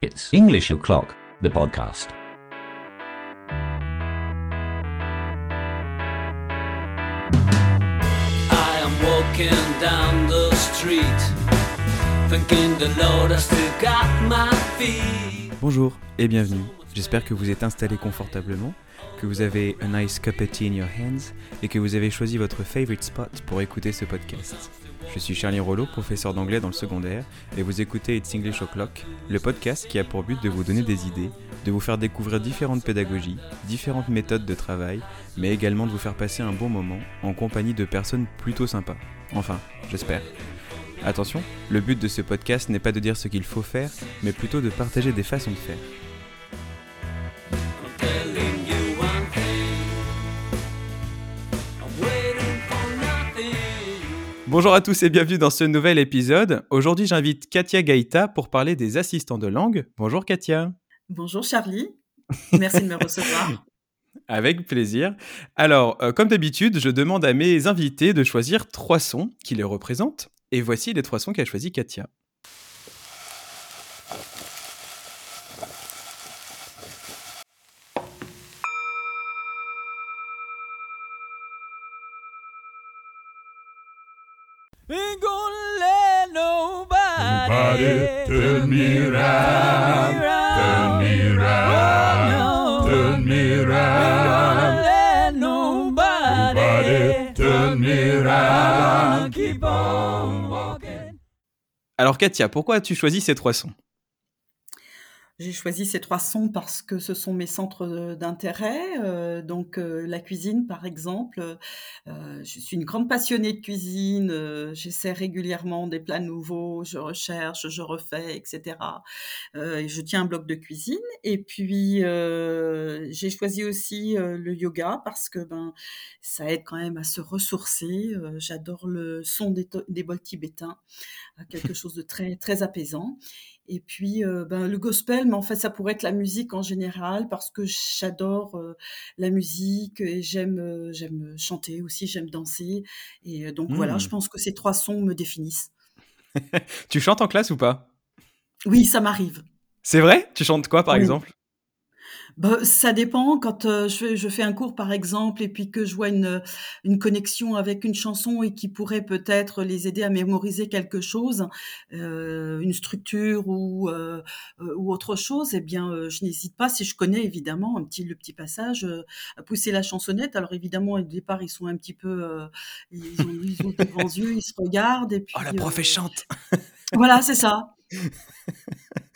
It's English O'Clock, the podcast. I am walking down the street, thinking the Lord has still got my feet. Bonjour et bienvenue. J'espère que vous êtes installé confortablement, que vous avez a nice cup of tea in your hands et que vous avez choisi votre favorite spot pour écouter ce podcast. Je suis Charlie Rollo, professeur d'anglais dans le secondaire, et vous écoutez It's English O'Clock, le podcast qui a pour but de vous donner des idées, de vous faire découvrir différentes pédagogies, différentes méthodes de travail, mais également de vous faire passer un bon moment en compagnie de personnes plutôt sympas. Enfin, j'espère. Attention, le but de ce podcast n'est pas de dire ce qu'il faut faire, mais plutôt de partager des façons de faire. Bonjour à tous et bienvenue dans ce nouvel épisode. Aujourd'hui, j'invite Katia Gaïta pour parler des assistants de langue. Bonjour Katia. Bonjour Charlie, merci de me recevoir. Avec plaisir. Alors, euh, comme d'habitude, je demande à mes invités de choisir trois sons qui les représentent. Et voici les trois sons qu'a choisi Katia. Katia, pourquoi as-tu choisi ces trois sons? J'ai choisi ces trois sons parce que ce sont mes centres euh, d'intérêt. euh, donc euh, la cuisine, par exemple. Euh, je suis une grande passionnée de cuisine. euh, J'essaie régulièrement des plats nouveaux. Je recherche, je refais, etc. Euh, et je tiens un bloc de cuisine. Et puis euh, j'ai choisi aussi le yoga parce que ben ça aide quand même à se ressourcer. Euh, J'adore le son des, des bols tibétains, quelque chose de très très apaisant. Et puis, euh, ben, le gospel, mais en fait, ça pourrait être la musique en général parce que j'adore euh, la musique et j'aime euh, j'aime chanter aussi, j'aime danser. Et donc voilà, je pense que ces trois sons me définissent. Tu chantes en classe ou pas? Oui, ça m'arrive. C'est vrai? Tu chantes quoi par Oui. exemple? Ben, ça dépend. Quand euh, je, fais, je fais un cours, par exemple, et puis que je vois une, une connexion avec une chanson et qui pourrait peut-être les aider à mémoriser quelque chose, euh, une structure ou, euh, euh, ou autre chose, eh bien, euh, je n'hésite pas, si je connais évidemment un petit, le petit passage, euh, à pousser la chansonnette. Alors évidemment, au départ, ils sont un petit peu, euh, ils ont, ils ont des grands yeux, ils se regardent. Et puis, Oh, la prof euh, elle chante voilà, c'est ça.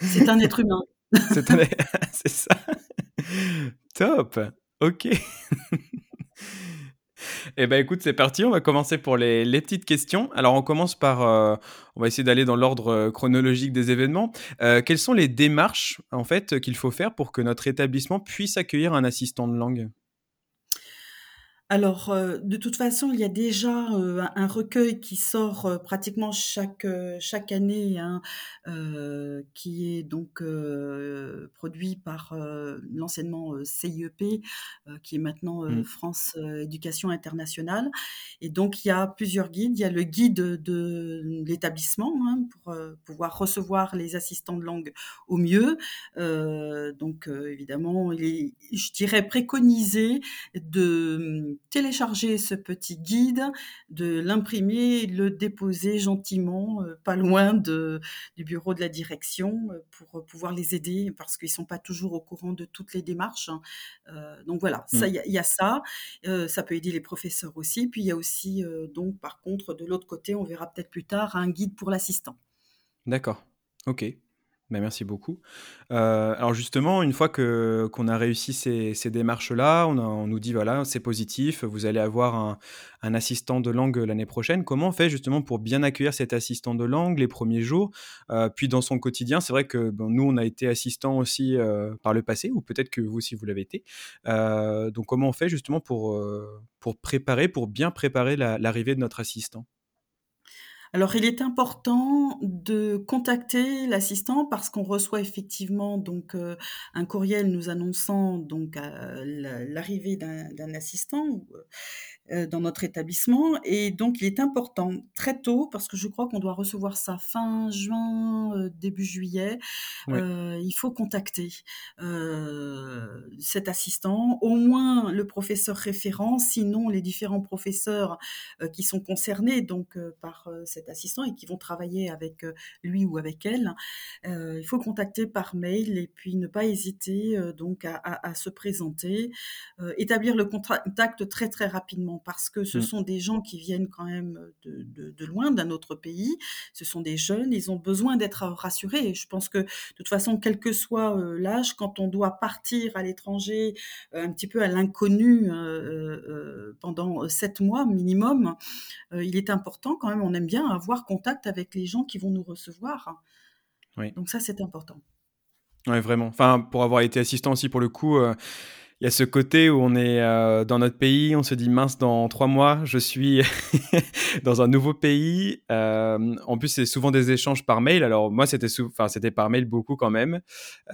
C'est un être humain. C'est un- c'est ça. Top. Ok. Eh ben écoute, c'est parti. On va commencer pour les, petites questions. Alors on commence par, euh, on va essayer d'aller dans l'ordre euh, chronologique des événements. Euh, quelles sont les démarches en fait qu'il faut faire pour que notre établissement puisse accueillir un assistant de langue? Alors, euh, de toute façon, il y a déjà euh, un recueil qui sort euh, pratiquement chaque, chaque année, hein, qui est donc produit par l'enseignement CIEP, qui est maintenant euh, Mm. France Éducation Internationale. Et donc, il y a plusieurs guides. Il y a le guide de l'établissement hein, pour pouvoir recevoir les assistants de langue au mieux. Donc, évidemment, il est, je dirais, préconisé de télécharger ce petit guide, de l'imprimer et de le déposer gentiment, euh, pas loin de, du bureau de la direction, euh, pour euh, pouvoir les aider, parce qu'ils sont pas toujours au courant de toutes les démarches. hein. Donc voilà, ça, Mm. il y, y a ça. Ça peut aider les professeurs aussi. Puis il y a aussi, donc par contre, de l'autre côté, on verra peut-être plus tard, un guide pour l'assistant. D'accord. Ok. Ben, merci beaucoup. Euh, alors justement, une fois qu'on a réussi ces, démarches-là, on, nous dit voilà, c'est positif, vous allez avoir un, assistant de langue l'année prochaine. Comment on fait justement pour bien accueillir cet assistant de langue les premiers jours, euh, puis dans son quotidien? C'est vrai que nous, on a été assistant aussi euh, par le passé, ou peut-être que vous aussi vous l'avez été. Donc comment on fait justement pour, préparer, pour bien préparer la- l'arrivée de notre assistant? Alors, il est important de contacter l'assistant parce qu'on reçoit effectivement donc euh, un courriel nous annonçant donc euh, la- l'arrivée d'un assistant euh, dans notre établissement. Et donc, il est important très tôt, parce que je crois qu'on doit recevoir ça fin juin, euh, début juillet, Oui. euh, il faut contacter euh, cet assistant, au moins le professeur référent, sinon les différents professeurs euh, qui sont concernés donc euh, par euh, cet assistant et qui vont travailler avec euh, lui ou avec elle. Euh, il faut contacter par mail et puis ne pas hésiter euh, donc à, à- à se présenter, euh, établir le contact très très rapidement parce que ce Mm. sont des gens qui viennent quand même de, de- de loin, d'un autre pays. Ce sont des jeunes, ils ont besoin d'être rassurés. Et je pense que de toute façon, quel que soit euh, l'âge, quand on doit partir à l'étranger, euh, un petit peu à l'inconnu euh, pendant sept mois minimum, il est important quand même, on aime bien avoir contact avec les gens qui vont nous recevoir. Oui. Donc ça, c'est important. Ouais, vraiment. Enfin, pour avoir été assistant aussi, pour le coup, il y a ce côté où on est euh, dans notre pays, on se dit mince, dans trois mois, je suis dans un nouveau pays. Euh, en plus, c'est souvent des échanges par mail. Alors moi, c'était enfin, c'était par mail beaucoup quand même.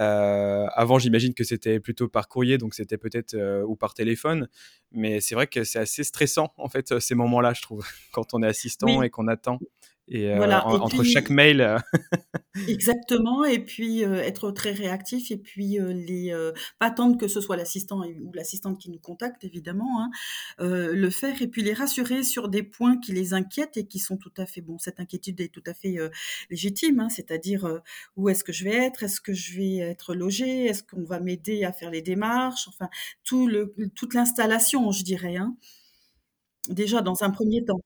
Euh, avant, j'imagine que c'était plutôt par courrier, donc c'était peut-être euh, ou par téléphone. Mais c'est vrai que c'est assez stressant en fait ces moments-là, je trouve, quand on est assistant Oui. et qu'on attend. Et euh, Voilà. en- Et entre chaque mail, euh, Exactement, et puis euh, être très réactif, et puis euh, les euh, pas attendre que ce soit l'assistant ou l'assistante qui nous contacte, évidemment, hein, le faire, et puis les rassurer sur des points qui les inquiètent et qui sont tout à fait bon. Cette inquiétude est tout à fait légitime, hein, c'est-à-dire où est-ce que je vais être, est-ce que je vais être logé, est-ce qu'on va m'aider à faire les démarches, enfin tout le toute l'installation, je dirais, hein, déjà dans un premier temps.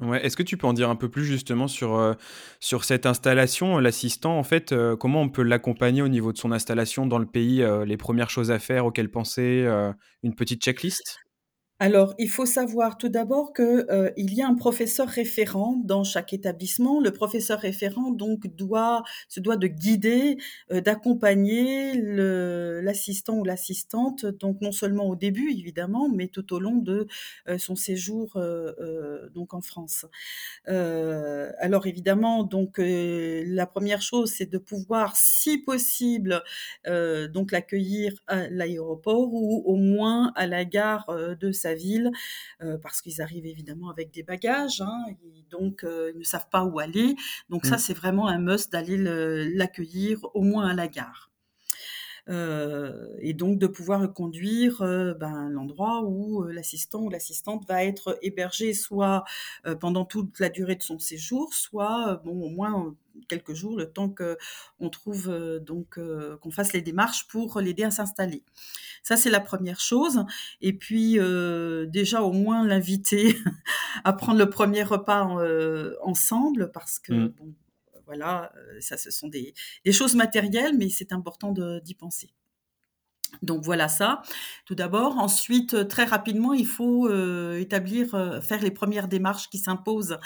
Ouais, est-ce que tu peux en dire un peu plus justement sur, heu, sur cette installation? L'assistant, en fait, heu, comment on peut l'accompagner au niveau de son installation dans le pays? Les premières choses à faire, auxquelles penser, une petite checklist? Alors, il faut savoir tout d'abord que, heu, il y a un professeur référent dans chaque établissement. Le professeur référent donc doit se doit de guider, heu, d'accompagner l'assistant ou l'assistante, donc non seulement au début évidemment, mais tout au long de, heu, son séjour, donc en France. Alors évidemment donc, la première chose, c'est de pouvoir, si possible, donc l'accueillir à l'aéroport ou au moins à la gare, de sa ville, heu, parce qu'ils arrivent évidemment avec des bagages, hein, et donc heu, ils ne savent pas où aller. Donc ça, Mmh. c'est vraiment un must d'aller le l'accueillir au moins à la gare. Heu et donc de pouvoir conduire, heu, ben, l'endroit où, heu, l'assistant ou l'assistante va être hébergé soit, pendant toute la durée de son séjour, soit, bon, au moins, quelques jours, le temps qu'on trouve, donc qu'on fasse les démarches pour l'aider à s'installer. Ça, c'est la première chose et puis, déjà au moins l'inviter à prendre le premier repas en, ensemble parce que Mmh. bon, voilà, heu, ça ce sont des des choses matérielles, mais c'est important d'y penser. Donc voilà ça, tout d'abord. Ensuite, heu, très rapidement, il faut, heu, établir, faire les premières démarches qui s'imposent.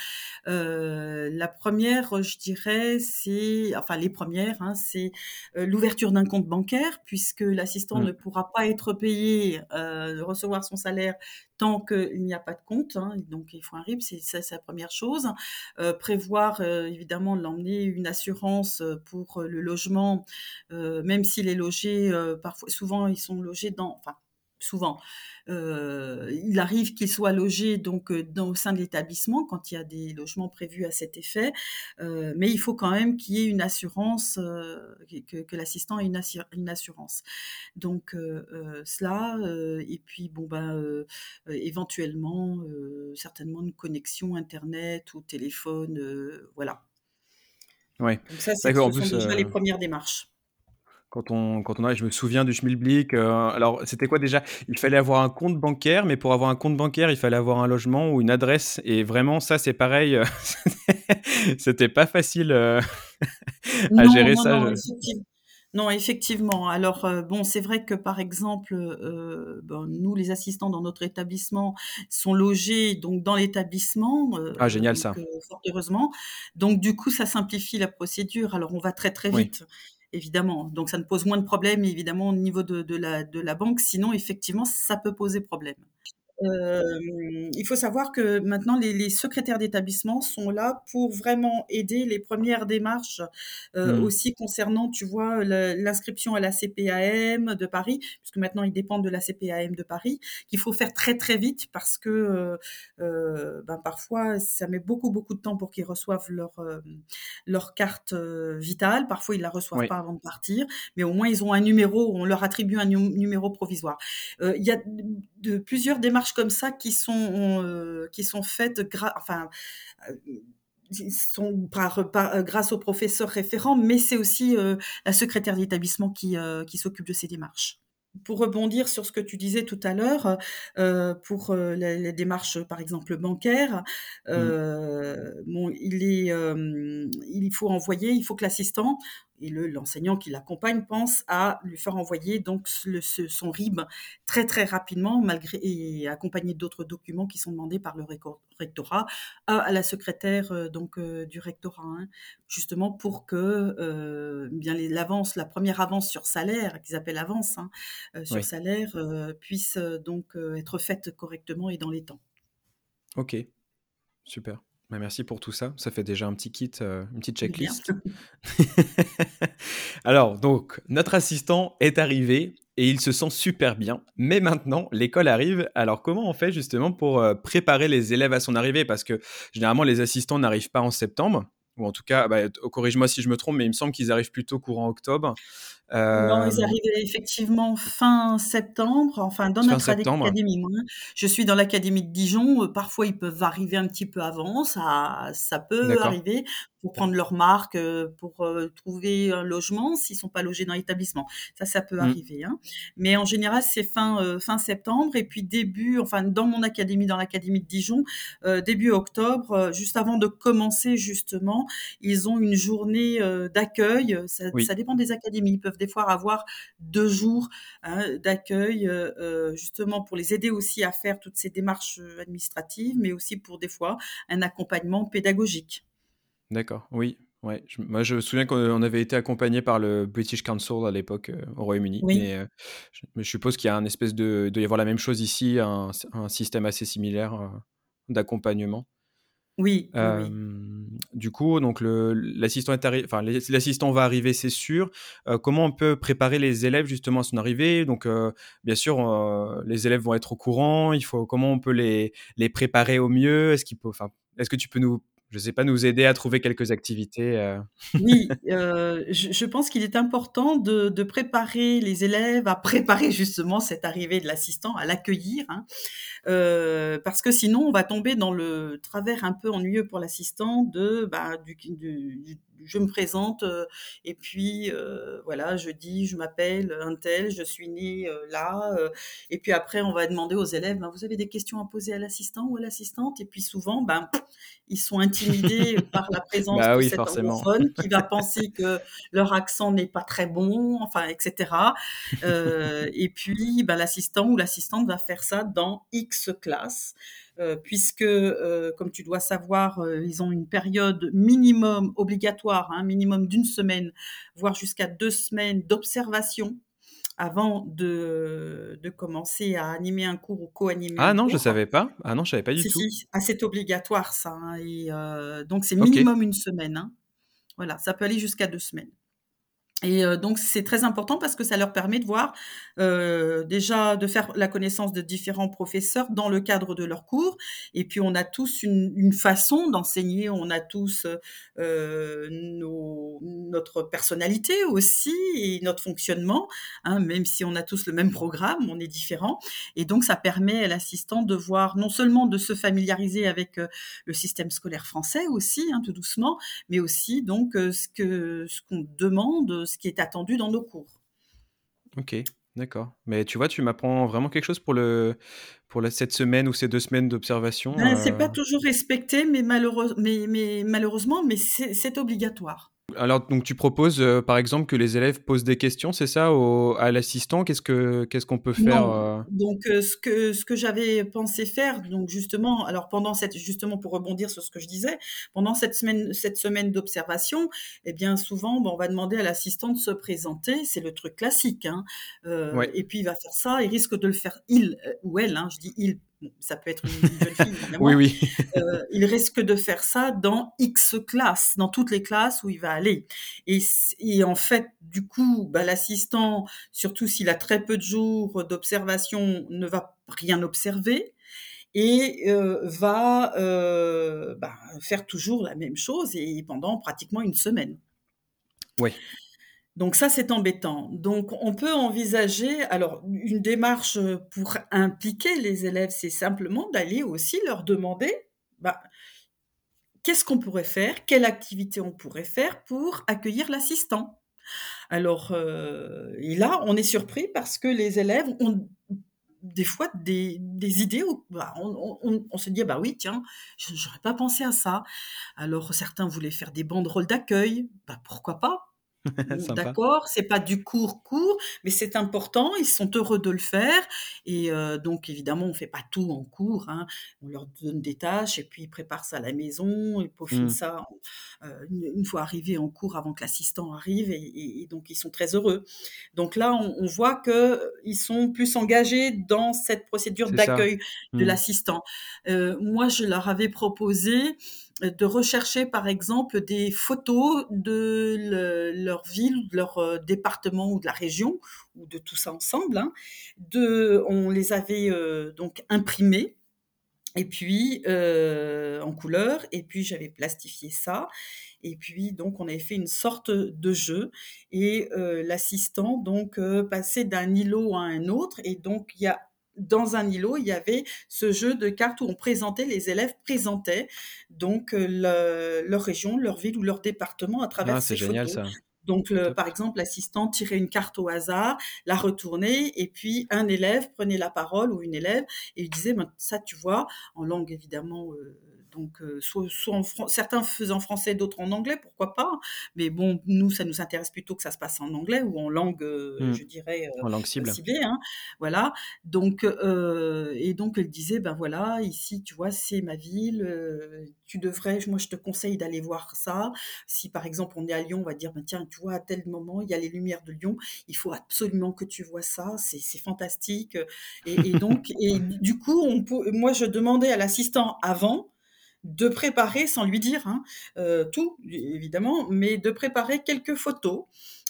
La première, je dirais, c'est enfin les premières, hein, c'est, l'ouverture d'un compte bancaire puisque l'assistant Mmh. ne pourra pas être payé, recevoir son salaire tant qu'il n'y a pas de compte, hein, donc il faut un RIB, c'est ça la première chose. Heu, prévoir, heu, évidemment de l'emmener une assurance, heu, pour, le logement, même s'il est logé, parfois souvent ils sont logés dans souvent, heu, il arrive qu'ils soient logés donc heu, dans au sein de l'établissement quand il y a des logements prévus à cet effet, heu, mais il faut quand même qu'il y ait une assurance, que que l'assistant ait une assur une assurance. Donc cela, et puis bon ben, éventuellement, certainement une connexion internet ou téléphone, voilà. Ouais, Donc ça, ce sont déjà les premières démarches. Quand on quand on arrive, je me souviens du schmilblick, heu, alors c'était quoi déjà? Il fallait avoir un compte bancaire, mais pour avoir un compte bancaire, il fallait avoir un logement ou une adresse et vraiment ça, c'est pareil, heu, c'était pas facile, heu, à Non, gérer non, ça, non, je effective non, effectivement. Alors, bon, c'est vrai que, par exemple, ben, nous, les assistants dans notre établissement sont logés donc dans l'établissement, ah génial donc ça. fort heureusement. Donc du coup, ça simplifie la procédure. Alors on va très, très Oui. vite, évidemment. Donc ça ne pose moins de problèmes, évidemment, au niveau de la de la banque. Sinon, effectivement, ça peut poser problème. Il faut savoir que maintenant les les secrétaires d'établissement sont là pour vraiment aider les premières démarches, heu, Mmh. aussi concernant, tu vois, l'inscription à la CPAM de Paris, puisque maintenant ils dépendent de la CPAM de Paris, qu'il faut faire très, très vite parce que, heu heu, ben, parfois ça met beaucoup, beaucoup de temps pour qu'ils reçoivent leur, leur carte, vitale. Parfois, ils la reçoivent Oui. pas avant de partir, mais au moins ils ont un numéro, on leur attribue un num numéro provisoire. Il y a de plusieurs démarches comme ça qui sont, heu, qui sont faites enfin, qui sont par par euh, grâce aux professeurs référents, mais c'est aussi, la secrétaire d'établissement qui, qui s'occupe de ces démarches. Pour rebondir sur ce que tu disais tout à l'heure, heu, pour, les les démarches, par exemple, bancaires, Mmh. bon, il est, il faut envoyer il faut que l'assistant et le l'enseignant qui l'accompagne pense à lui faire envoyer donc s le ce son RIB très, très rapidement malgré et accompagné d'autres documents qui sont demandés par le rectorat à à la secrétaire, heu, donc heu, du rectorat, hein. Justement pour que, heu, bien l'avance, la première avance sur salaire qu'ils appellent avance, hein, sur Oui. salaire, puisse, donc être faite correctement et dans les temps. OK, super. Bah, merci pour tout ça. Ça fait déjà un petit kit, heu, une petite checklist. Alors donc, notre assistant est arrivé et il se sent super bien. Mais maintenant, l'école arrive. Alors comment on fait justement pour, heu, préparer les élèves à son arrivée? Parce que généralement les assistants n'arrivent pas en septembre ou en tout cas, bah, corrige-moi si je me trompe, mais il me semble qu'ils arrivent plutôt courant octobre. Non, ils Hem, arrivent effectivement fin septembre, enfin dans fin notre septembre? académie, moi. Je suis dans l'académie de Dijon, heu, parfois ils peuvent arriver un petit peu avant, ça ça peut arriver pour prendre leurs marques, heu, pour, trouver un logement s'ils sont pas logés dans l'établissement. Ça, ça peut Mmh. arriver, hein. Mais en général, c'est fin, heu, fin septembre et puis début enfin dans mon académie, dans l'académie de Dijon, heu, début octobre, juste avant de commencer justement, ils ont une journée, d'accueil, ça Oui. ça dépend des académies. Ils peuvent des fois avoir 2 jours, hein, d'accueil, heu heu, justement pour les aider aussi à faire toutes ces démarches, heu, administratives, mais aussi pour des fois un accompagnement pédagogique. D'accord, oui, ouais. Je moi, je me souviens qu'on avait été accompagné par le British Council à l'époque, au Royaume-Uni, Oui, mais je suppose qu'il y a un espèce de il doit y avoir la même chose ici, un système assez similaire, d'accompagnement. oui, oui, oui. Du coup, donc l'assistant va arriver, c'est sûr. Heu, comment on peut préparer les élèves justement à son arrivée? Donc heu, bien sûr, heu, les élèves vont être au courant, il faut comment on peut les préparer au mieux? Est-ce que tu peux nous je sais pas, nous aider à trouver quelques activités, heu? Oui, heu, je je pense qu'il est important de de préparer les élèves à préparer justement cette arrivée de l'assistant, à l'accueillir, hein. Heu, parce que sinon on va tomber dans le travers un peu ennuyeux pour l'assistant de, bah, du je me présente, heu et puis, heu, voilà, je dis: «Je m'appelle untel, je suis né, là», et puis après on va demander aux élèves: «Ben, vous avez des questions à poser à l'assistant ou à l'assistante?» et puis souvent, ben, ils sont intimidés par la présence Bah de oui, cet anglophone qui va penser que leur accent n'est pas très bon, enfin et cetera. Heu et puis, bah, l'assistant ou l'assistante va faire ça dans X classes, puisque, heu, comme tu dois savoir, heu, ils ont une période minimum obligatoire, hein, minimum d'une semaine, voire jusqu'à 2 semaines d'observation avant de de commencer à animer un cours ou co-animer Ah un non, je cours. savais pas. Ah non, je savais pas du Si, tout. si, ah, c'est obligatoire ça, hein et donc c'est minimum une semaine, hein. Voilà, ça peut aller jusqu'à 2 semaines. Et heu, donc c'est très important parce que ça leur permet de voir, heu, déjà de faire la connaissance de différents professeurs dans le cadre de leurs cours. Et puis on a tous une façon d'enseigner, on a tous, nos notre personnalité aussi et notre fonctionnement, hein, même si on a tous le même programme, on est différents. Et donc ça permet à l'assistant de voir non seulement de se familiariser avec, le système scolaire français aussi, hein, tout doucement, mais aussi donc ce qu'on demande, ce qui est attendu dans nos cours. OK, d'accord. Mais tu vois, tu m'apprends vraiment quelque chose pour le pour la cette semaine ou ces 2 semaines d'observation, Ben, c'est heu pas toujours respecté, mais mais mais malheureusement, mais c'est c'est obligatoire. Alors donc tu proposes, heu, par exemple, que les élèves posent des questions, c'est ça, au à l'assistant? Qu'est-ce que qu'est-ce qu'on peut faire, heu? donc heu, ce que ce que j'avais pensé faire, donc justement, alors pendant cette justement pour rebondir sur ce que je disais, pendant cette semaine cette semaine d'observation, eh bien souvent, bah, on va demander à l'assistant de se présenter, c'est le truc classique, hein, Ouais, et puis il va faire ça, il risque de le faire il, ou elle, hein, je dis il bon, ça peut être une jeune fille évidemment, Oui, oui. euh, il risque de faire ça dans X classes, dans toutes les classes où il va aller. Et en fait, du coup, bah, l'assistant, surtout s'il a très peu de jours d'observation, ne va rien observer et euh, va euh, bah, faire toujours la même chose et pendant pratiquement une semaine. Oui. Donc ça, c'est embêtant. Donc on peut envisager, alors une démarche pour impliquer les élèves, c'est simplement d'aller aussi leur demander, bah, qu'est-ce qu'on pourrait faire, quelle activité on pourrait faire pour accueillir l'assistant. Alors, euh, et là, on est surpris parce que les élèves ont des fois des, idées où bah, on, se dit, ah bah oui, tiens, je n'aurais pas pensé à ça. Alors, certains voulaient faire des banderoles d'accueil, bah, pourquoi pas? D'accord, c'est pas du court court, mais c'est important. Ils sont heureux de le faire et euh, donc évidemment on fait pas tout en cours. hein. On leur donne des tâches et puis ils préparent ça à la maison, ils peaufinent Mm. ça euh, une, fois arrivés en cours avant que l'assistant arrive et, et- et donc ils sont très heureux. Donc là on, on voit que euh, ils sont plus engagés dans cette procédure d'accueil de Mm. l'assistant. Euh, moi je leur avais proposé de rechercher par exemple des photos de le- leur ville, de leur euh, département ou de la région ou de tout ça ensemble. hein. On les avait euh, donc imprimées et puis euh, en couleur et puis j'avais plastifié ça et puis donc on avait fait une sorte de jeu et l'assistant donc passait d'un îlot à un autre et donc il y a dans un îlot, il y avait ce jeu de cartes où on présentait, les élèves présentaient donc euh, le- leur région, leur ville ou leur département à travers Ah, ces c'est génial photos. ça. Donc, le- par exemple, l'assistant tirait une carte au hasard, la retournait, et puis un élève prenait la parole ou une élève et il disait, Ben, ça, tu vois, en langue évidemment. euh, donc, euh, soit, soit en fran- certains faisaient en français, d'autres en anglais, pourquoi pas. Mais bon, nous, ça nous intéresse plutôt que ça se passe en anglais ou en langue, euh, Mm. je dirais, euh, En langue cible. ciblée. Hein, voilà. Donc, et donc, elle disait, ben voilà, ici, tu vois, c'est ma ville. tu devrais, moi, je te conseille d'aller voir ça. Si par exemple on est à Lyon, on va dire ben, tiens, tu vois, à tel moment, il y a les lumières de Lyon, il faut absolument que tu vois ça, c'est c'est fantastique. Et, et donc, et du coup, on peut, moi je demandais à l'assistant avant de préparer, sans lui dire hein, euh, tout évidemment, mais de préparer quelques photos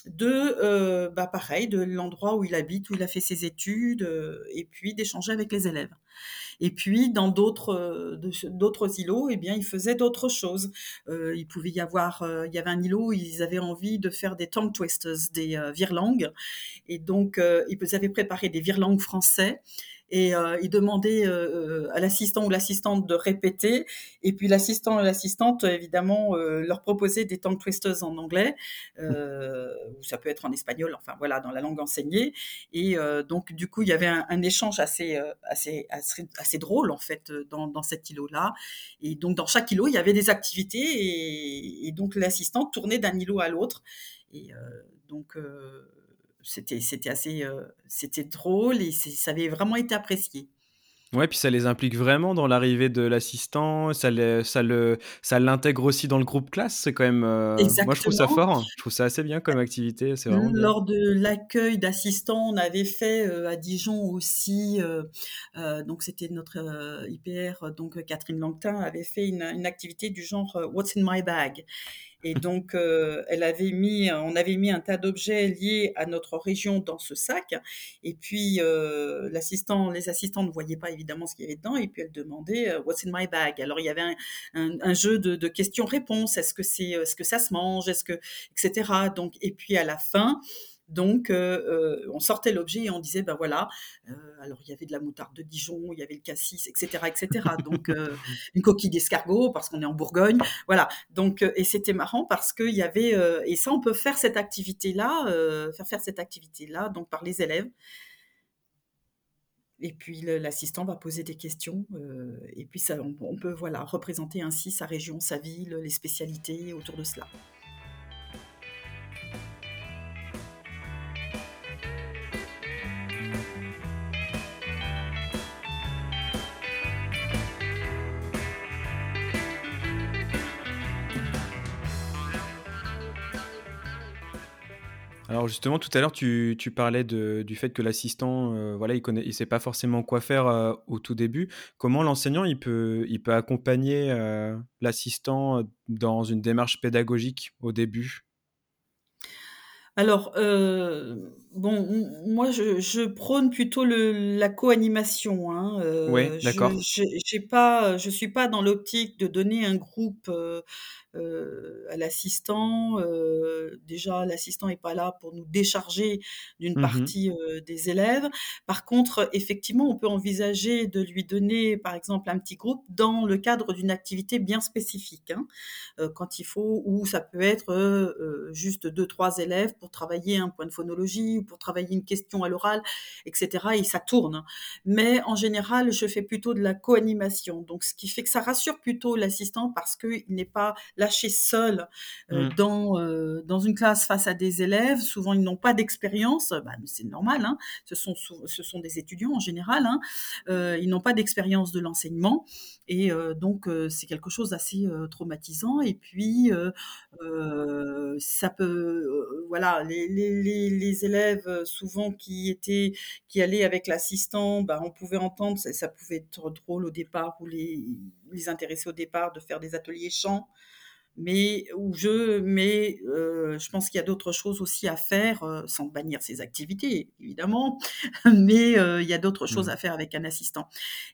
de euh, bah pareil de l'endroit où il habite où il a fait ses études euh, et puis d'échanger avec les élèves. Et puis dans d'autres euh, d'autres îlots eh bien ils faisaient d'autres choses. Euh, il pouvait y avoir euh, il y avait un îlot où ils avaient envie de faire des tongue twisters des virelangues et donc ils avaient préparé des virelangues français et euh, ils demandaient euh, à l'assistant ou l'assistante de répéter. Et puis l'assistant et l'assistante évidemment euh, leur proposaient des tongue twisters en anglais. Euh, ou ça peut être en espagnol enfin voilà dans la langue enseignée. Et euh, donc du coup il y avait un, échange assez, euh, assez assez drôle en fait euh, dans, dans cet îlot là et donc dans chaque îlot il y avait des activités. Et, et donc l'assistant tournait d'un îlot à l'autre. Et euh, donc euh, c'était c'était assez euh, c'était drôle et ça avait vraiment été apprécié Ouais, puis ça les implique vraiment dans l'arrivée de l'assistant, ça le- ça le, ça l'intègre aussi dans le groupe classe. C'est quand même, euh, moi je trouve ça fort. Je trouve ça assez bien comme activité. C'est vraiment bien. Lors de l'accueil d'assistants, on avait fait euh, à Dijon aussi, euh, donc c'était notre IPR, donc Catherine Langtin avait fait une, une activité du genre What's in my bag? Et donc, euh, elle avait mis, on avait mis un tas d'objets liés à notre région dans ce sac. Et puis, euh, l'assistant, les assistants ne voyaient pas évidemment ce qu'il y avait dedans. Et puis, elle demandait euh, What's in my bag? Alors, il y avait un, un, jeu de, de questions-réponses. Est-ce que c'est, est-ce que ça se mange? Est-ce que, etc. Donc, et puis à la fin. Donc, euh, euh, on sortait l'objet et on disait, ben voilà, euh, alors il y avait de la moutarde de Dijon, il y avait le cassis, etc., etc. Donc, euh, une coquille d'escargot parce qu'on est en Bourgogne, voilà. Donc, et c'était marrant parce qu'il y avait, et ça, on peut faire cette activité-là, faire faire cette activité-là, donc par les élèves. Et puis l'assistant va poser des questions, euh, et puis ça, on, on peut voilà représenter ainsi sa région, sa ville, les spécialités autour de cela. Alors justement, tout à l'heure, tu, parlais du fait que l'assistant, euh, voilà, il connaît, il sait pas forcément quoi faire euh, au tout début. Comment l'enseignant, il peut, il accompagner euh, l'assistant dans une démarche pédagogique au début? Alors, bon, moi je je prône plutôt le la co-animation, hein, Oui, heu, je d'accord. j'ai j'ai pas, je suis pas dans l'optique de donner un groupe, heu heu, à l'assistant, déjà l'assistant est pas là pour nous décharger d'une Mhm, partie, des élèves. Par contre, effectivement, on peut envisager de lui donner, par exemple, un petit groupe dans le cadre d'une activité bien spécifique, hein euh, quand il faut, ou ça peut être euh, euh, juste deux, trois élèves pour travailler un point de phonologie ou pour travailler une question à l'oral, etc. Et ça tourne. Mais en général, je fais plutôt de la co-animation. Donc, ce qui fait que ça rassure plutôt l'assistant parce qu'il n'est pas lâché seul euh, mm, dans, euh, dans une classe face à des élèves. Souvent, ils n'ont pas d'expérience. Bah, c'est normal. Hein. Ce, sont, ce sont des étudiants en général. Hein. Euh, ils n'ont pas d'expérience de l'enseignement. Et donc, c'est quelque chose d'assez traumatisant. Et puis, ça peut, voilà, les, les, les, les souvent qui étaient, qui allaient avec l'assistant, bah, on pouvait entendre, ça, ça pouvait être drôle au départ ou les, les intéresser au départ de faire des ateliers chants mais où je mais heu, je pense qu'il y a d'autres choses aussi à faire, heu, sans bannir ces activités évidemment, mais heu, il y a d'autres choses mm, à faire avec un assistant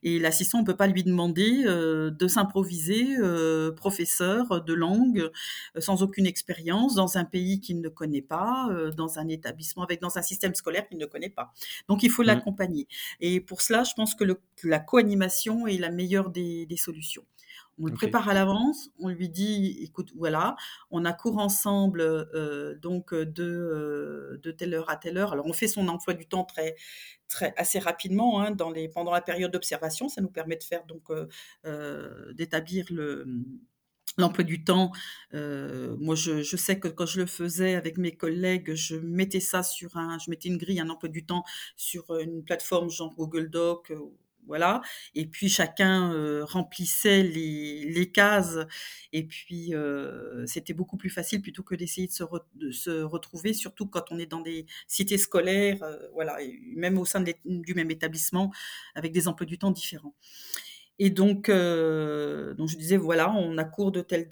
et l'assistant, on peut pas lui demander, heu, de s'improviser, heu, professeur de langue, heu, sans aucune expérience, dans un pays qu'il ne connaît pas, dans un établissement avec dans un système scolaire qu'il ne connaît pas. Donc il faut mm. l'accompagner et pour cela, je pense que le la co-animation est la meilleure des des solutions. On le prépare à l'avance, on lui dit: «Écoute, voilà, on a cours ensemble, heu, donc heu, de, heu, de telle heure à telle heure». Alors on fait son emploi du temps très très assez rapidement, hein, dans les pendant la période d'observation. Ça nous permet de faire donc d'établir le, l'emploi du temps. Moi je je sais que quand je le faisais avec mes collègues, je mettais ça sur un je mettais une grille, un emploi du temps sur, une plateforme genre Google Doc, voilà. Et puis chacun, remplissait les cases. Et puis, c'était beaucoup plus facile plutôt que d'essayer de se retrouver, surtout quand on est dans des cités scolaires, voilà. Même au sein du même établissement avec des emplois du temps différents. Et donc, heu, donc je disais: «Voilà, on a cours de telle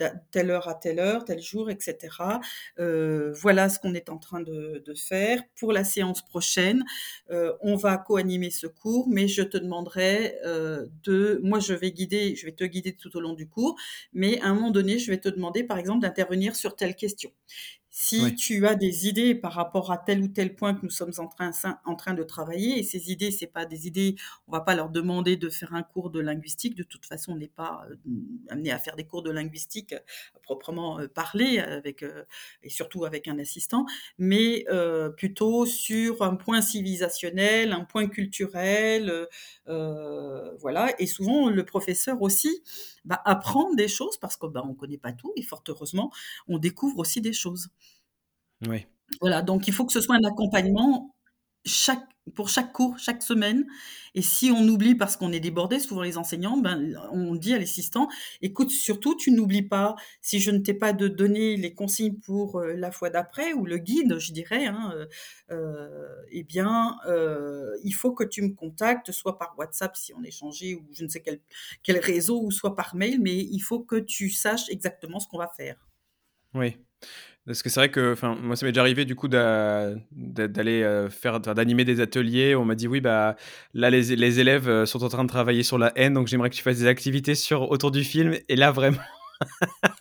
heure à telle heure, tel jour et cetera. Heu, voilà ce qu'on est en train de faire. Pour la séance prochaine, heu, on va co-animer ce cours, mais je te demanderai, de moi je vais guider je vais te guider tout au long du cours, mais à un moment donné, je vais te demander, par exemple, d'intervenir sur telle question. Si Oui. tu as des idées par rapport à tel ou tel point que nous sommes en train en train de travailler et ces idées, c'est pas des idées on va pas leur demander de faire un cours de linguistique. De toute façon, on n'est pas euh, amené à faire des cours de linguistique euh, proprement euh, parlé avec et surtout avec un assistant, mais euh, plutôt sur un point civilisationnel, un point culturel, euh, voilà. Et souvent, le professeur aussi bah, apprend des choses parce que bah, on connaît pas tout et fort heureusement, on découvre aussi des choses. Oui. Voilà, donc il faut que ce soit un accompagnement chaque pour chaque cours, chaque semaine et si on oublie parce qu'on est débordé, souvent les enseignants, ben, on dit à l'assistant: «Écoute, surtout tu n'oublies pas, si je ne t'ai pas de donné les consignes pour, heu, la fois d'après ou le guide, je dirais, hein, heu heu, et bien, il faut que tu me contactes, soit par WhatsApp si on échangeait ou je ne sais quel quel réseau ou soit par mail, mais il faut que tu saches exactement ce qu'on va faire». Oui. Parce que c'est vrai que, enfin, moi, ça m'est déjà arrivé du coup d'a- d'a- d'aller euh, faire, d'animer des ateliers. On m'a dit oui, bah là les, les élèves euh, sont en train de travailler sur la haine, donc j'aimerais que tu fasses des activités sur autour du film. Et là vraiment,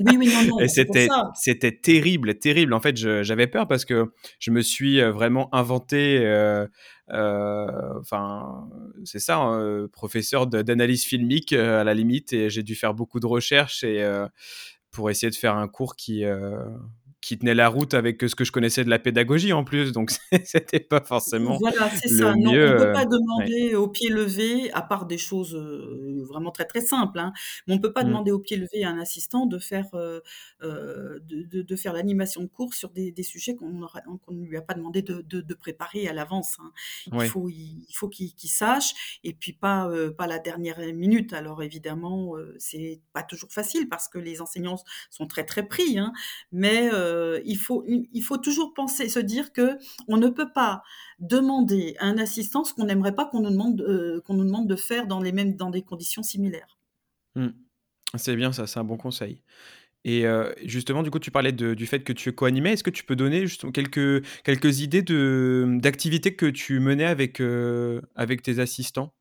Oui, oui, non, non, c'était terrible, terrible. En fait, j'avais peur parce que je me suis euh, vraiment inventé, euh, euh, enfin, c'est ça, hein, euh, professeur d'analyse filmique à la limite, et j'ai dû faire beaucoup de recherches et pour essayer de faire un cours qui, euh, qui tenait la route avec ce que je connaissais de la pédagogie en plus. Donc, c'était pas forcément Voilà, c'est ça. Non, mieux. on ne peut euh, pas ouais. demander au pied levé, à part des choses, heu, vraiment très, très simples, hein, mais on ne peut pas Mm, demander au pied levé à un assistant de faire, de de de faire l'animation de cours sur des des sujets qu'on ne lui a pas demandé de préparer à l'avance, hein. Il ouais. faut il faut qu'il sache et puis pas, pas la dernière minute. Alors évidemment, heu, c'est pas toujours facile parce que les enseignants sont très, très pris, hein, mais euh, il, faut, il faut toujours penser, se dire que on ne peut pas demander à un assistant ce qu'on n'aimerait pas qu'on nous, demande, euh, nous demande de faire dans, les mêmes, dans des conditions similaires. Hmm. C'est bien ça, c'est un bon conseil. Et euh, justement, du coup, tu parlais du fait que tu co-animais. Est-ce que tu peux donner juste quelques, quelques idées d'activités que tu menais avec, avec tes assistants?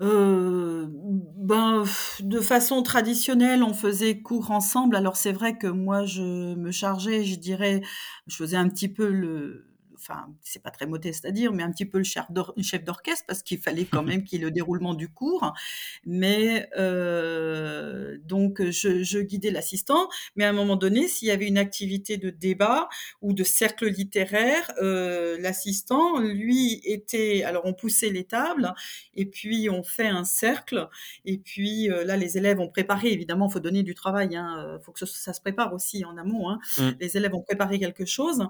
Euh, ben, de façon traditionnelle, on faisait cours ensemble. Alors c'est vrai que moi, je me chargeais, je dirais, je faisais un petit peu le, enfin, c'est pas très modeste à dire, mais un petit peu le chef d'orchestre parce qu'il fallait quand même qu'il y ait le déroulement du cours. Mais euh, donc, je, guidais l'assistant. Mais à un moment donné, s'il y avait une activité de débat ou de cercle littéraire, euh, l'assistant, lui, était. Alors, on poussait les tables et puis on fait un cercle. Et puis euh, là, les élèves ont préparé. Évidemment, il faut donner du travail. Il hein, faut que ça, se prépare aussi en amont. Hein. Mmh. Les élèves ont préparé quelque chose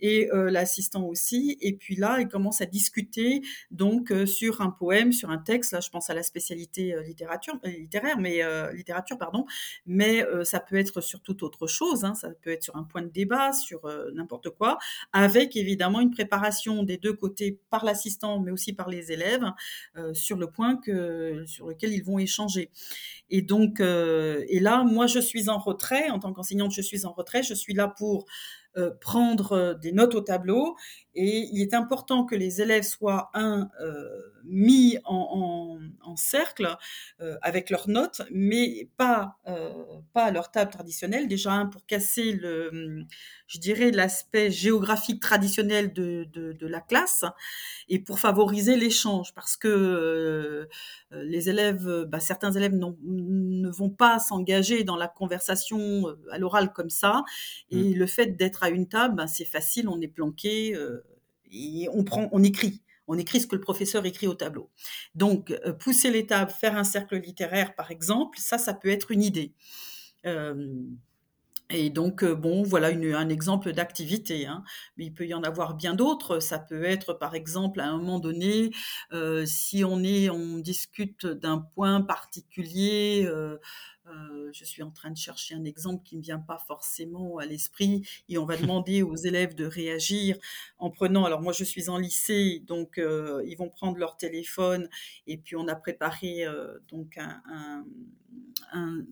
et l'assistant aussi. Et puis là, ils commencent à discuter donc euh, sur un poème, sur un texte. Là, je pense à la spécialité euh, littérature, euh, littéraire, mais littérature, pardon. Mais ça peut être sur toute autre chose. Hein. Ça peut être sur un point de débat, sur n'importe quoi, avec évidemment une préparation des deux côtés par l'assistant, mais aussi par les élèves sur le point que sur lequel ils vont échanger. Et donc, et là, moi, je suis en retrait en tant qu'enseignante. Je suis en retrait. Je suis là pour euh, prendre euh, des notes au tableau et il est important que les élèves soient un euh, mis en, cercle avec leurs notes, mais pas pas à leur table traditionnelle. Déjà un pour casser le, je dirais l'aspect géographique traditionnel de, de, la classe et pour favoriser l'échange parce que les élèves, bah, certains élèves ne vont pas s'engager dans la conversation à l'oral comme ça et mmh. le fait d'être à une table, ben, c'est facile, on est planqué et on prend, on écrit. On écrit ce que le professeur écrit au tableau. Donc, euh, pousser les tables, faire un cercle littéraire, par exemple, ça, ça peut être une idée. Euh, et donc, euh, bon, voilà un exemple d'activité. Hein. Mais il peut y en avoir bien d'autres. Ça peut être, par exemple, à un moment donné, si on est, on discute d'un point particulier. Euh, je suis en train de chercher un exemple qui ne vient pas forcément à l'esprit et on va demander aux élèves de réagir en prenant, alors moi je suis en lycée, donc euh, ils vont prendre leur téléphone et puis on a préparé euh, donc un, un, un,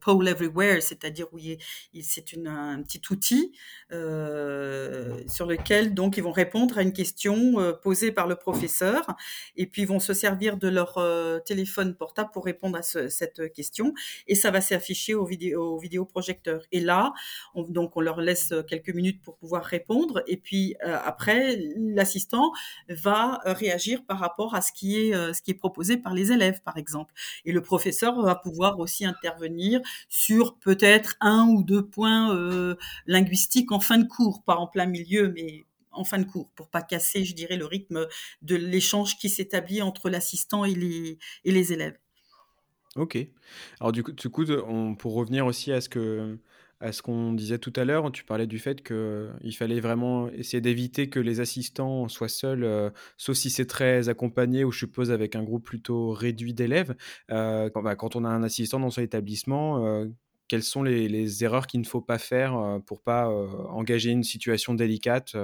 Poll Everywhere, c'est-à-dire où c'est un petit outil sur lequel donc ils vont répondre à une question posée par le professeur et puis ils vont se servir de leur téléphone portable pour répondre à cette question et ça va s'afficher au, vidéo, au vidéoprojecteur. Et là, on, donc on leur laisse quelques minutes pour pouvoir répondre et puis euh, après, l'assistant va euh, réagir par rapport à ce qui est euh, ce qui est proposé par les élèves, par exemple. Et le professeur va pouvoir aussi intervenir sur peut-être un ou deux points linguistiques en fin de cours, pas en plein milieu, mais en fin de cours, pour pas casser, je dirais, le rythme de l'échange qui s'établit entre l'assistant et les, et les élèves. OK. Alors du coup on pour revenir aussi à ce que qu'on disait tout à l'heure, tu parlais du fait qu'il fallait vraiment essayer d'éviter que les assistants soient seuls, euh, sauf si c'est très accompagné ou je suppose avec un groupe plutôt réduit d'élèves. Euh, quand bah, quand on a un assistant dans son établissement, euh, quelles sont les les erreurs qu'il ne faut pas faire, pour pas, engager une situation délicate,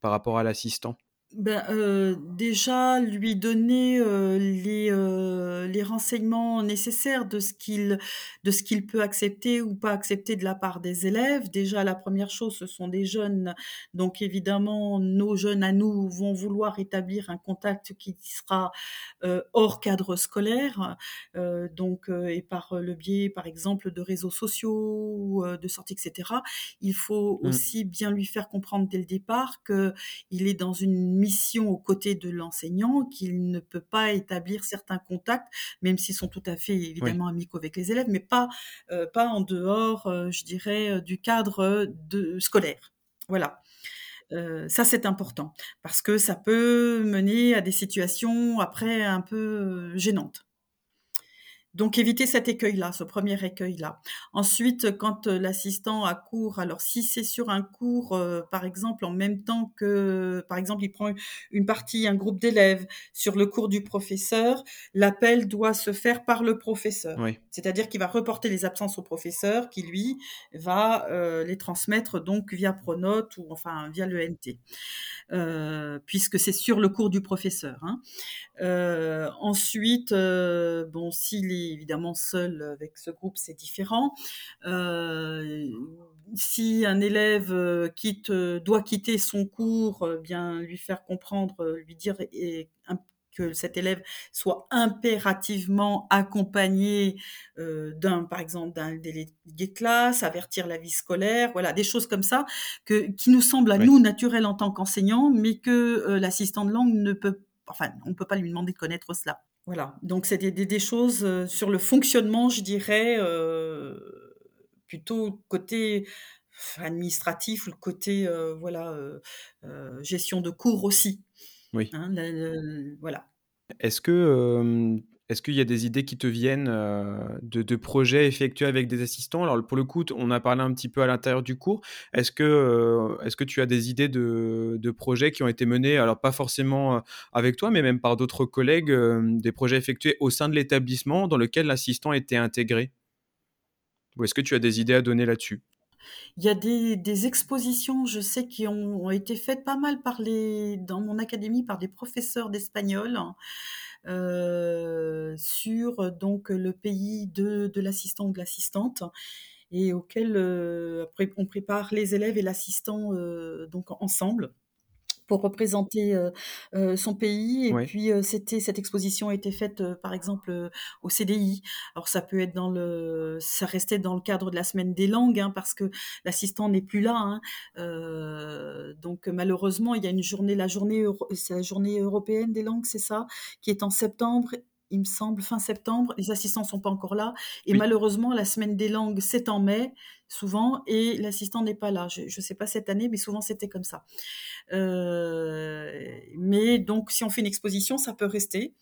par rapport à l'assistant? Ben, euh, déjà lui donner, euh, les, euh, les renseignements nécessaires de ce qu'il de ce qu'il peut accepter ou pas accepter de la part des élèves. Déjà la première chose, ce sont des jeunes, donc évidemment nos jeunes à nous vont vouloir établir un contact qui sera, hors cadre scolaire, donc et par, le biais par exemple de réseaux sociaux ou, de sorties etc. Il faut mmh. aussi bien lui faire comprendre dès le départ qu'il est dans une mission aux côtés de l'enseignant, qu'il ne peut pas établir certains contacts, même s'ils sont tout à fait évidemment amicaux avec les élèves, mais pas, euh, pas en dehors, euh, je dirais, euh, du cadre de, scolaire. Voilà. ça, c'est important parce que ça peut mener à des situations après un peu gênantes. Donc éviter cet écueil-là, ce premier écueil-là. Ensuite, quand euh, l'assistant a cours, alors si c'est sur un cours, euh, par exemple, en même temps que, par exemple, il prend une partie, un groupe d'élèves sur le cours du professeur, l'appel doit se faire par le professeur. Oui. C'est-à-dire qu'il va reporter les absences au professeur, qui lui va euh, les transmettre donc via Pronote ou enfin via l'ENT. Euh, puisque c'est sur le cours du professeur. Hein. Ensuite, bon, s'il est évidemment seul avec ce groupe, c'est différent. si un élève quitte, doit quitter son cours, bien lui faire comprendre, lui dire et, que cet élève soit impérativement accompagné euh, d'un, par exemple, d'un délégué de classe, avertir la vie scolaire, voilà, des choses comme ça que, qui nous semblent à nous naturelles en tant qu'enseignants, mais que euh, l'assistant de langue ne peut, enfin, on ne peut pas lui demander de connaître cela. Voilà, donc c'est des, des, choses euh, sur le fonctionnement, je dirais, plutôt côté administratif ou le côté voilà gestion de cours aussi. Oui. Hein, voilà. Est-ce que est-ce qu'il y a des idées qui te viennent de, de, projets effectués avec des assistants? Alors pour le coup, on a parlé un petit peu à l'intérieur du cours. Est-ce que est-ce que tu as des idées de, projets qui ont été menés, alors pas forcément avec toi, mais même par d'autres collègues, des projets effectués au sein de l'établissement dans lequel l'assistant était intégré? Ou est-ce que tu as des idées à donner là-dessus? Il y a des, expositions, je sais, qui ont, ont, été faites pas mal par les, dans mon académie par des professeurs d'espagnol euh, sur donc le pays de, l'assistant ou de l'assistante et auquel euh, on prépare les élèves et l'assistant euh, donc ensemble pour représenter euh, euh, son pays. Et puis, euh, c'était cette exposition a été faite, par exemple, au CDI. Alors, ça peut être dans le, ça restait dans le cadre de la semaine des langues, hein, parce que l'assistant n'est plus là. Hein. donc, malheureusement, il y a une journée, la journée, c'est la journée européenne des langues, c'est ça, qui est en septembre il me semble, fin septembre. Les assistants sont pas encore là. Et malheureusement, la semaine des langues, c'est en mai, souvent, et l'assistant n'est pas là. Je ne sais pas cette année, mais souvent, c'était comme ça. Euh, mais donc, si on fait une exposition, ça peut rester.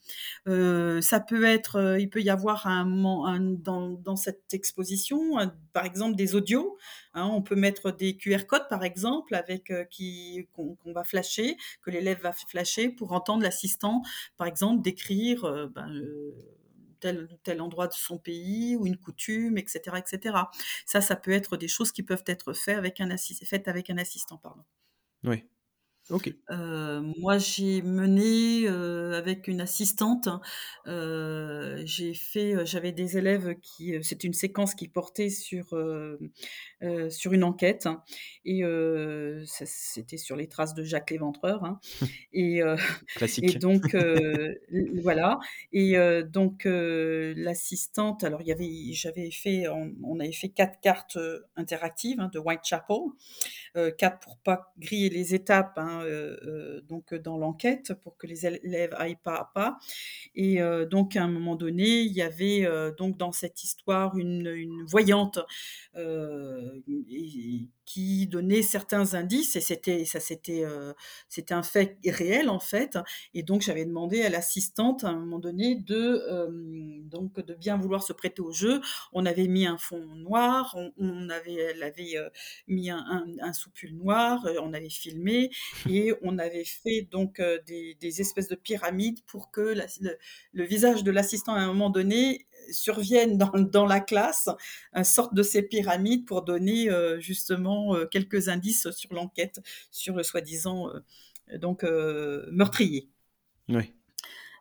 Euh, ça peut être, euh, il peut y avoir un, dans cette exposition, par exemple, des audios. Hein, on peut mettre des QR codes, par exemple, avec qui qu'on va flasher, que l'élève va flasher pour entendre l'assistant, par exemple, décrire ben, tel tel endroit de son pays ou une coutume, etc., etc. Ça, ça peut être des choses qui peuvent être faites avec un, faites avec un assistant, pardon. Oui. Ok. Euh, moi, j'ai mené euh, avec une assistante. Euh, j'ai fait, j'avais des élèves qui, c'était une séquence qui portait sur sur une enquête hein, et c'était sur les traces de Jacques Léventreur. Hein, et Classique. Et donc voilà. Et donc l'assistante, alors il y avait, j'avais fait, on, avait fait quatre cartes interactives hein, de Whitechapel, quatre pour pas griller les étapes. Euh, euh, donc dans l'enquête pour que les élèves aillent pas à pas. Et euh, donc à un moment donné, il y avait donc dans cette histoire une, une voyante qui donnait certains indices et c'était ça c'était c'était un fait réel en fait. Et donc j'avais demandé à l'assistante à un moment donné de donc de bien vouloir se prêter au jeu. On avait mis un fond noir on, avait elle avait mis un, un, noir on avait filmé et on avait fait donc des, espèces de pyramides pour que le, le, visage de l'assistant à un moment donné survienne dans, la classe, une sorte de ces pyramides pour donner justement quelques indices sur l'enquête sur le soi-disant donc meurtrier. Oui.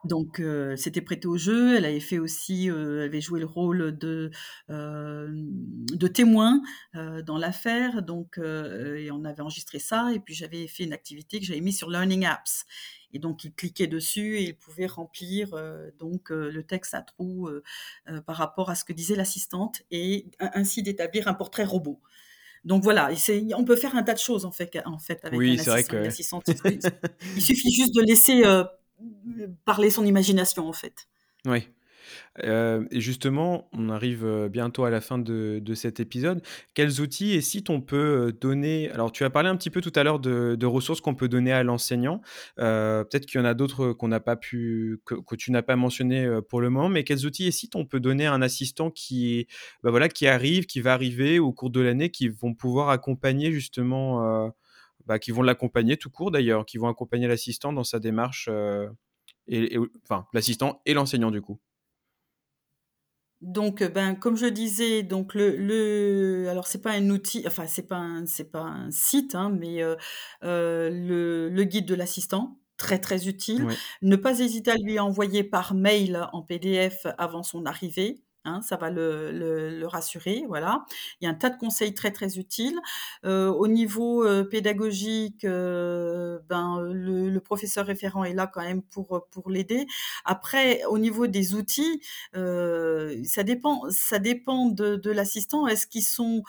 Donc, euh, c'était prêté au jeu. Elle avait fait aussi, euh, elle avait joué le rôle de, euh, de témoin euh, dans l'affaire. Donc, euh, et on avait enregistré ça. Et puis, j'avais fait une activité que j'avais mise sur Learning Apps. Et donc, il cliquait dessus et il pouvait remplir donc le texte à trous par rapport à ce que disait l'assistante et ainsi d'établir un portrait robot. Donc voilà, on peut faire un tas de choses en fait, en fait avec oui, un assistant, vrai que... il suffit juste de laisser parler son imagination en fait. Oui. Euh, et justement, on arrive euh, bientôt à la fin de, de cet épisode. Quels outils et sites on peut euh, donner? Alors, tu as parlé un petit peu tout à l'heure de, de ressources qu'on peut donner à l'enseignant. Peut-être qu'il y en a d'autres qu'on n'a pas pu, que, que tu n'as pas mentionné pour le moment. Mais quels outils et sites on peut donner à un assistant qui, bah voilà, qui arrive, qui va arriver au cours de l'année, qui vont pouvoir accompagner justement, bah, qui vont l'accompagner tout court d'ailleurs, qui vont accompagner l'assistant dans sa démarche, euh, et, et- enfin l'assistant et l'enseignant du coup. Donc, ben, comme je disais, donc le, le alors c'est pas un outil, enfin c'est pas un, c'est pas un site, hein, mais euh, euh, le, le guide de l'assistant, très très utile. Ne pas hésiter à lui envoyer par mail en PDF avant son arrivée. Hein, ça va le, le, le rassurer, voilà. Il y a un tas de conseils très très utiles. Euh, au niveau euh, pédagogique, euh, ben le, le professeur référent est là quand même pour pour l'aider. Après, au niveau des outils, ça dépend, ça dépend de, de l'assistant. Est-ce qu'ils sont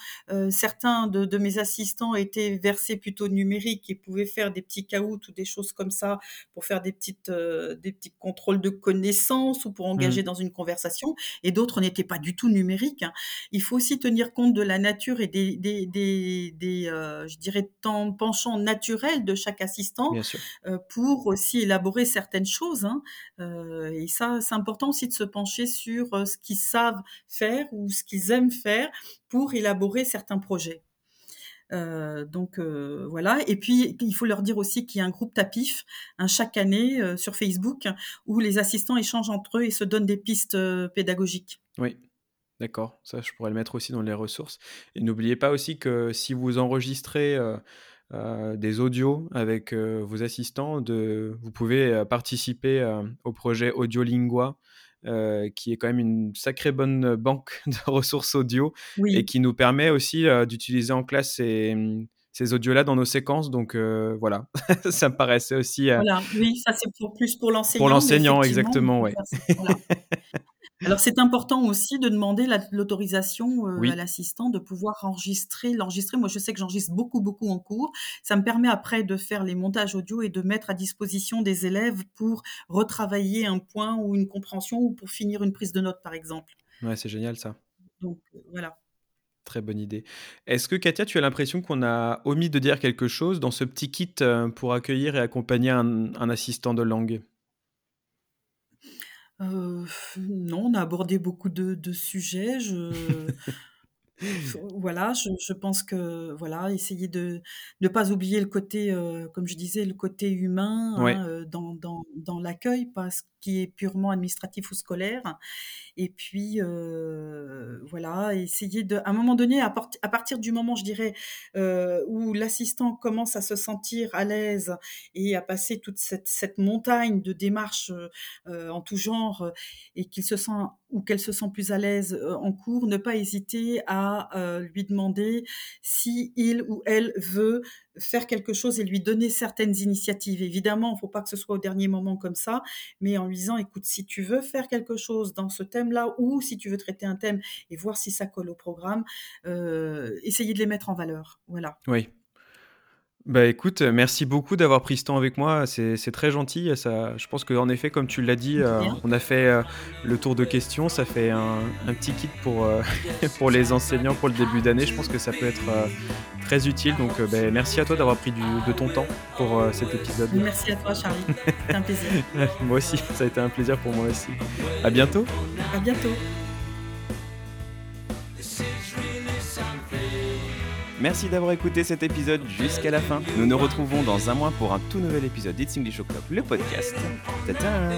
certains de, de mes assistants étaient versés plutôt numériques et pouvaient faire des petits caouts ou des choses comme ça pour faire des petites des petits contrôles de connaissances ou pour engager Mhm. dans une conversation et d'autres n'étaient pas du tout numériques. hein. Il faut aussi tenir compte de la nature et des des des, des euh, je dirais temps penchants naturels de chaque assistant euh, pour aussi élaborer certaines choses. hein. Euh, et ça, c'est important aussi de se pencher sur ce qu'ils savent faire ou ce qu'ils aiment faire pour élaborer certains projets. Euh, donc euh, voilà. Et puis il faut leur dire aussi qu'il y a un groupe Tapif hein, chaque année euh, sur Facebook où les assistants échangent entre eux et se donnent des pistes pédagogiques. Oui. D'accord, ça je pourrais le mettre aussi dans les ressources. Et n'oubliez pas aussi que si vous enregistrez des audios avec vos assistants, vous pouvez participer au projet Audiolingua, euh, qui est quand même une sacrée bonne banque de ressources audio et Oui, qui nous permet aussi euh, d'utiliser en classe ces, ces audios-là dans nos séquences. Donc euh, voilà, ça me paraissait aussi euh, voilà. Oui, ça c'est pour plus pour pour l'enseignant, mais l'enseignant, exactement. Voilà. Alors c'est important aussi de demander la- l'autorisation euh, à Oui, l'assistant de pouvoir enregistrer, l'enregistrer. Moi, je sais que j'enregistre beaucoup, beaucoup en cours. Ça me permet après de faire les montages audio et de mettre à disposition des élèves pour retravailler un point ou une compréhension ou pour finir une prise de notes, par exemple. ouais, c'est génial ça. Donc euh, voilà. Très bonne idée. Est-ce que Katia, tu as l'impression qu'on a omis de dire quelque chose dans ce petit kit euh, pour accueillir et accompagner un, un assistant de langue? Euh, non, on a abordé beaucoup de, de sujets. Je, Voilà, je, je pense que voilà, essayer de ne pas oublier le côté, euh, comme je disais, le côté humain Ouais, hein, euh, dans, dans, dans l'accueil, pas ce qui est purement administratif ou scolaire. Et puis euh, voilà, essayer de, à un moment donné, à, part- à partir du moment, je dirais, euh, où l'assistant commence à se sentir à l'aise et à passer toute cette, montagne de démarches euh, en tout genre et qu'il se sent ou qu'elle se sent plus à l'aise en cours, ne pas hésiter à lui demander si il ou elle veut faire quelque chose et lui donner certaines initiatives. Évidemment, il ne faut pas que ce soit au dernier moment comme ça, mais en lui disant, écoute, si tu veux faire quelque chose dans ce thème-là ou si tu veux traiter un thème et voir si ça colle au programme, euh, essayez de les mettre en valeur. Voilà. oui. Bah écoute, euh, merci beaucoup d'avoir pris ce temps avec moi. C'est c'est très gentil. Ça, je pense qu'en effet, comme tu l'as dit, euh, on a fait euh, le tour de questions. Ça fait un, un petit kit pour, euh, pour les enseignants pour le début d'année. Je pense que ça peut être très utile. Donc bah, merci à toi d'avoir pris du- de ton temps pour cet épisode. Merci à toi, Charlie. C'était un plaisir. moi aussi, ça a été un plaisir pour moi aussi. À bientôt. À bientôt. Merci d'avoir écouté cet épisode jusqu'à la fin. Nous nous retrouvons dans un mois pour un tout nouvel épisode d'It's English O'Clock, le podcast. Ta-ta